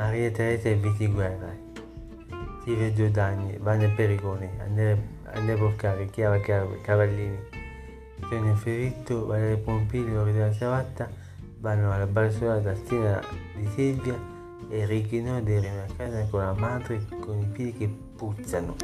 Maria Teresa e Viti Guerra. Silvio Giordani, Vanna Periconi, Andrea, Andrea Porcari, Chiara Cavallini, Sonia Ferritto, Valerio Pompili, Loredana Savatta vanno alla barsolata Tastina di Silvia e Ricky di rimanere a casa con la madre con i piedi che puzzano.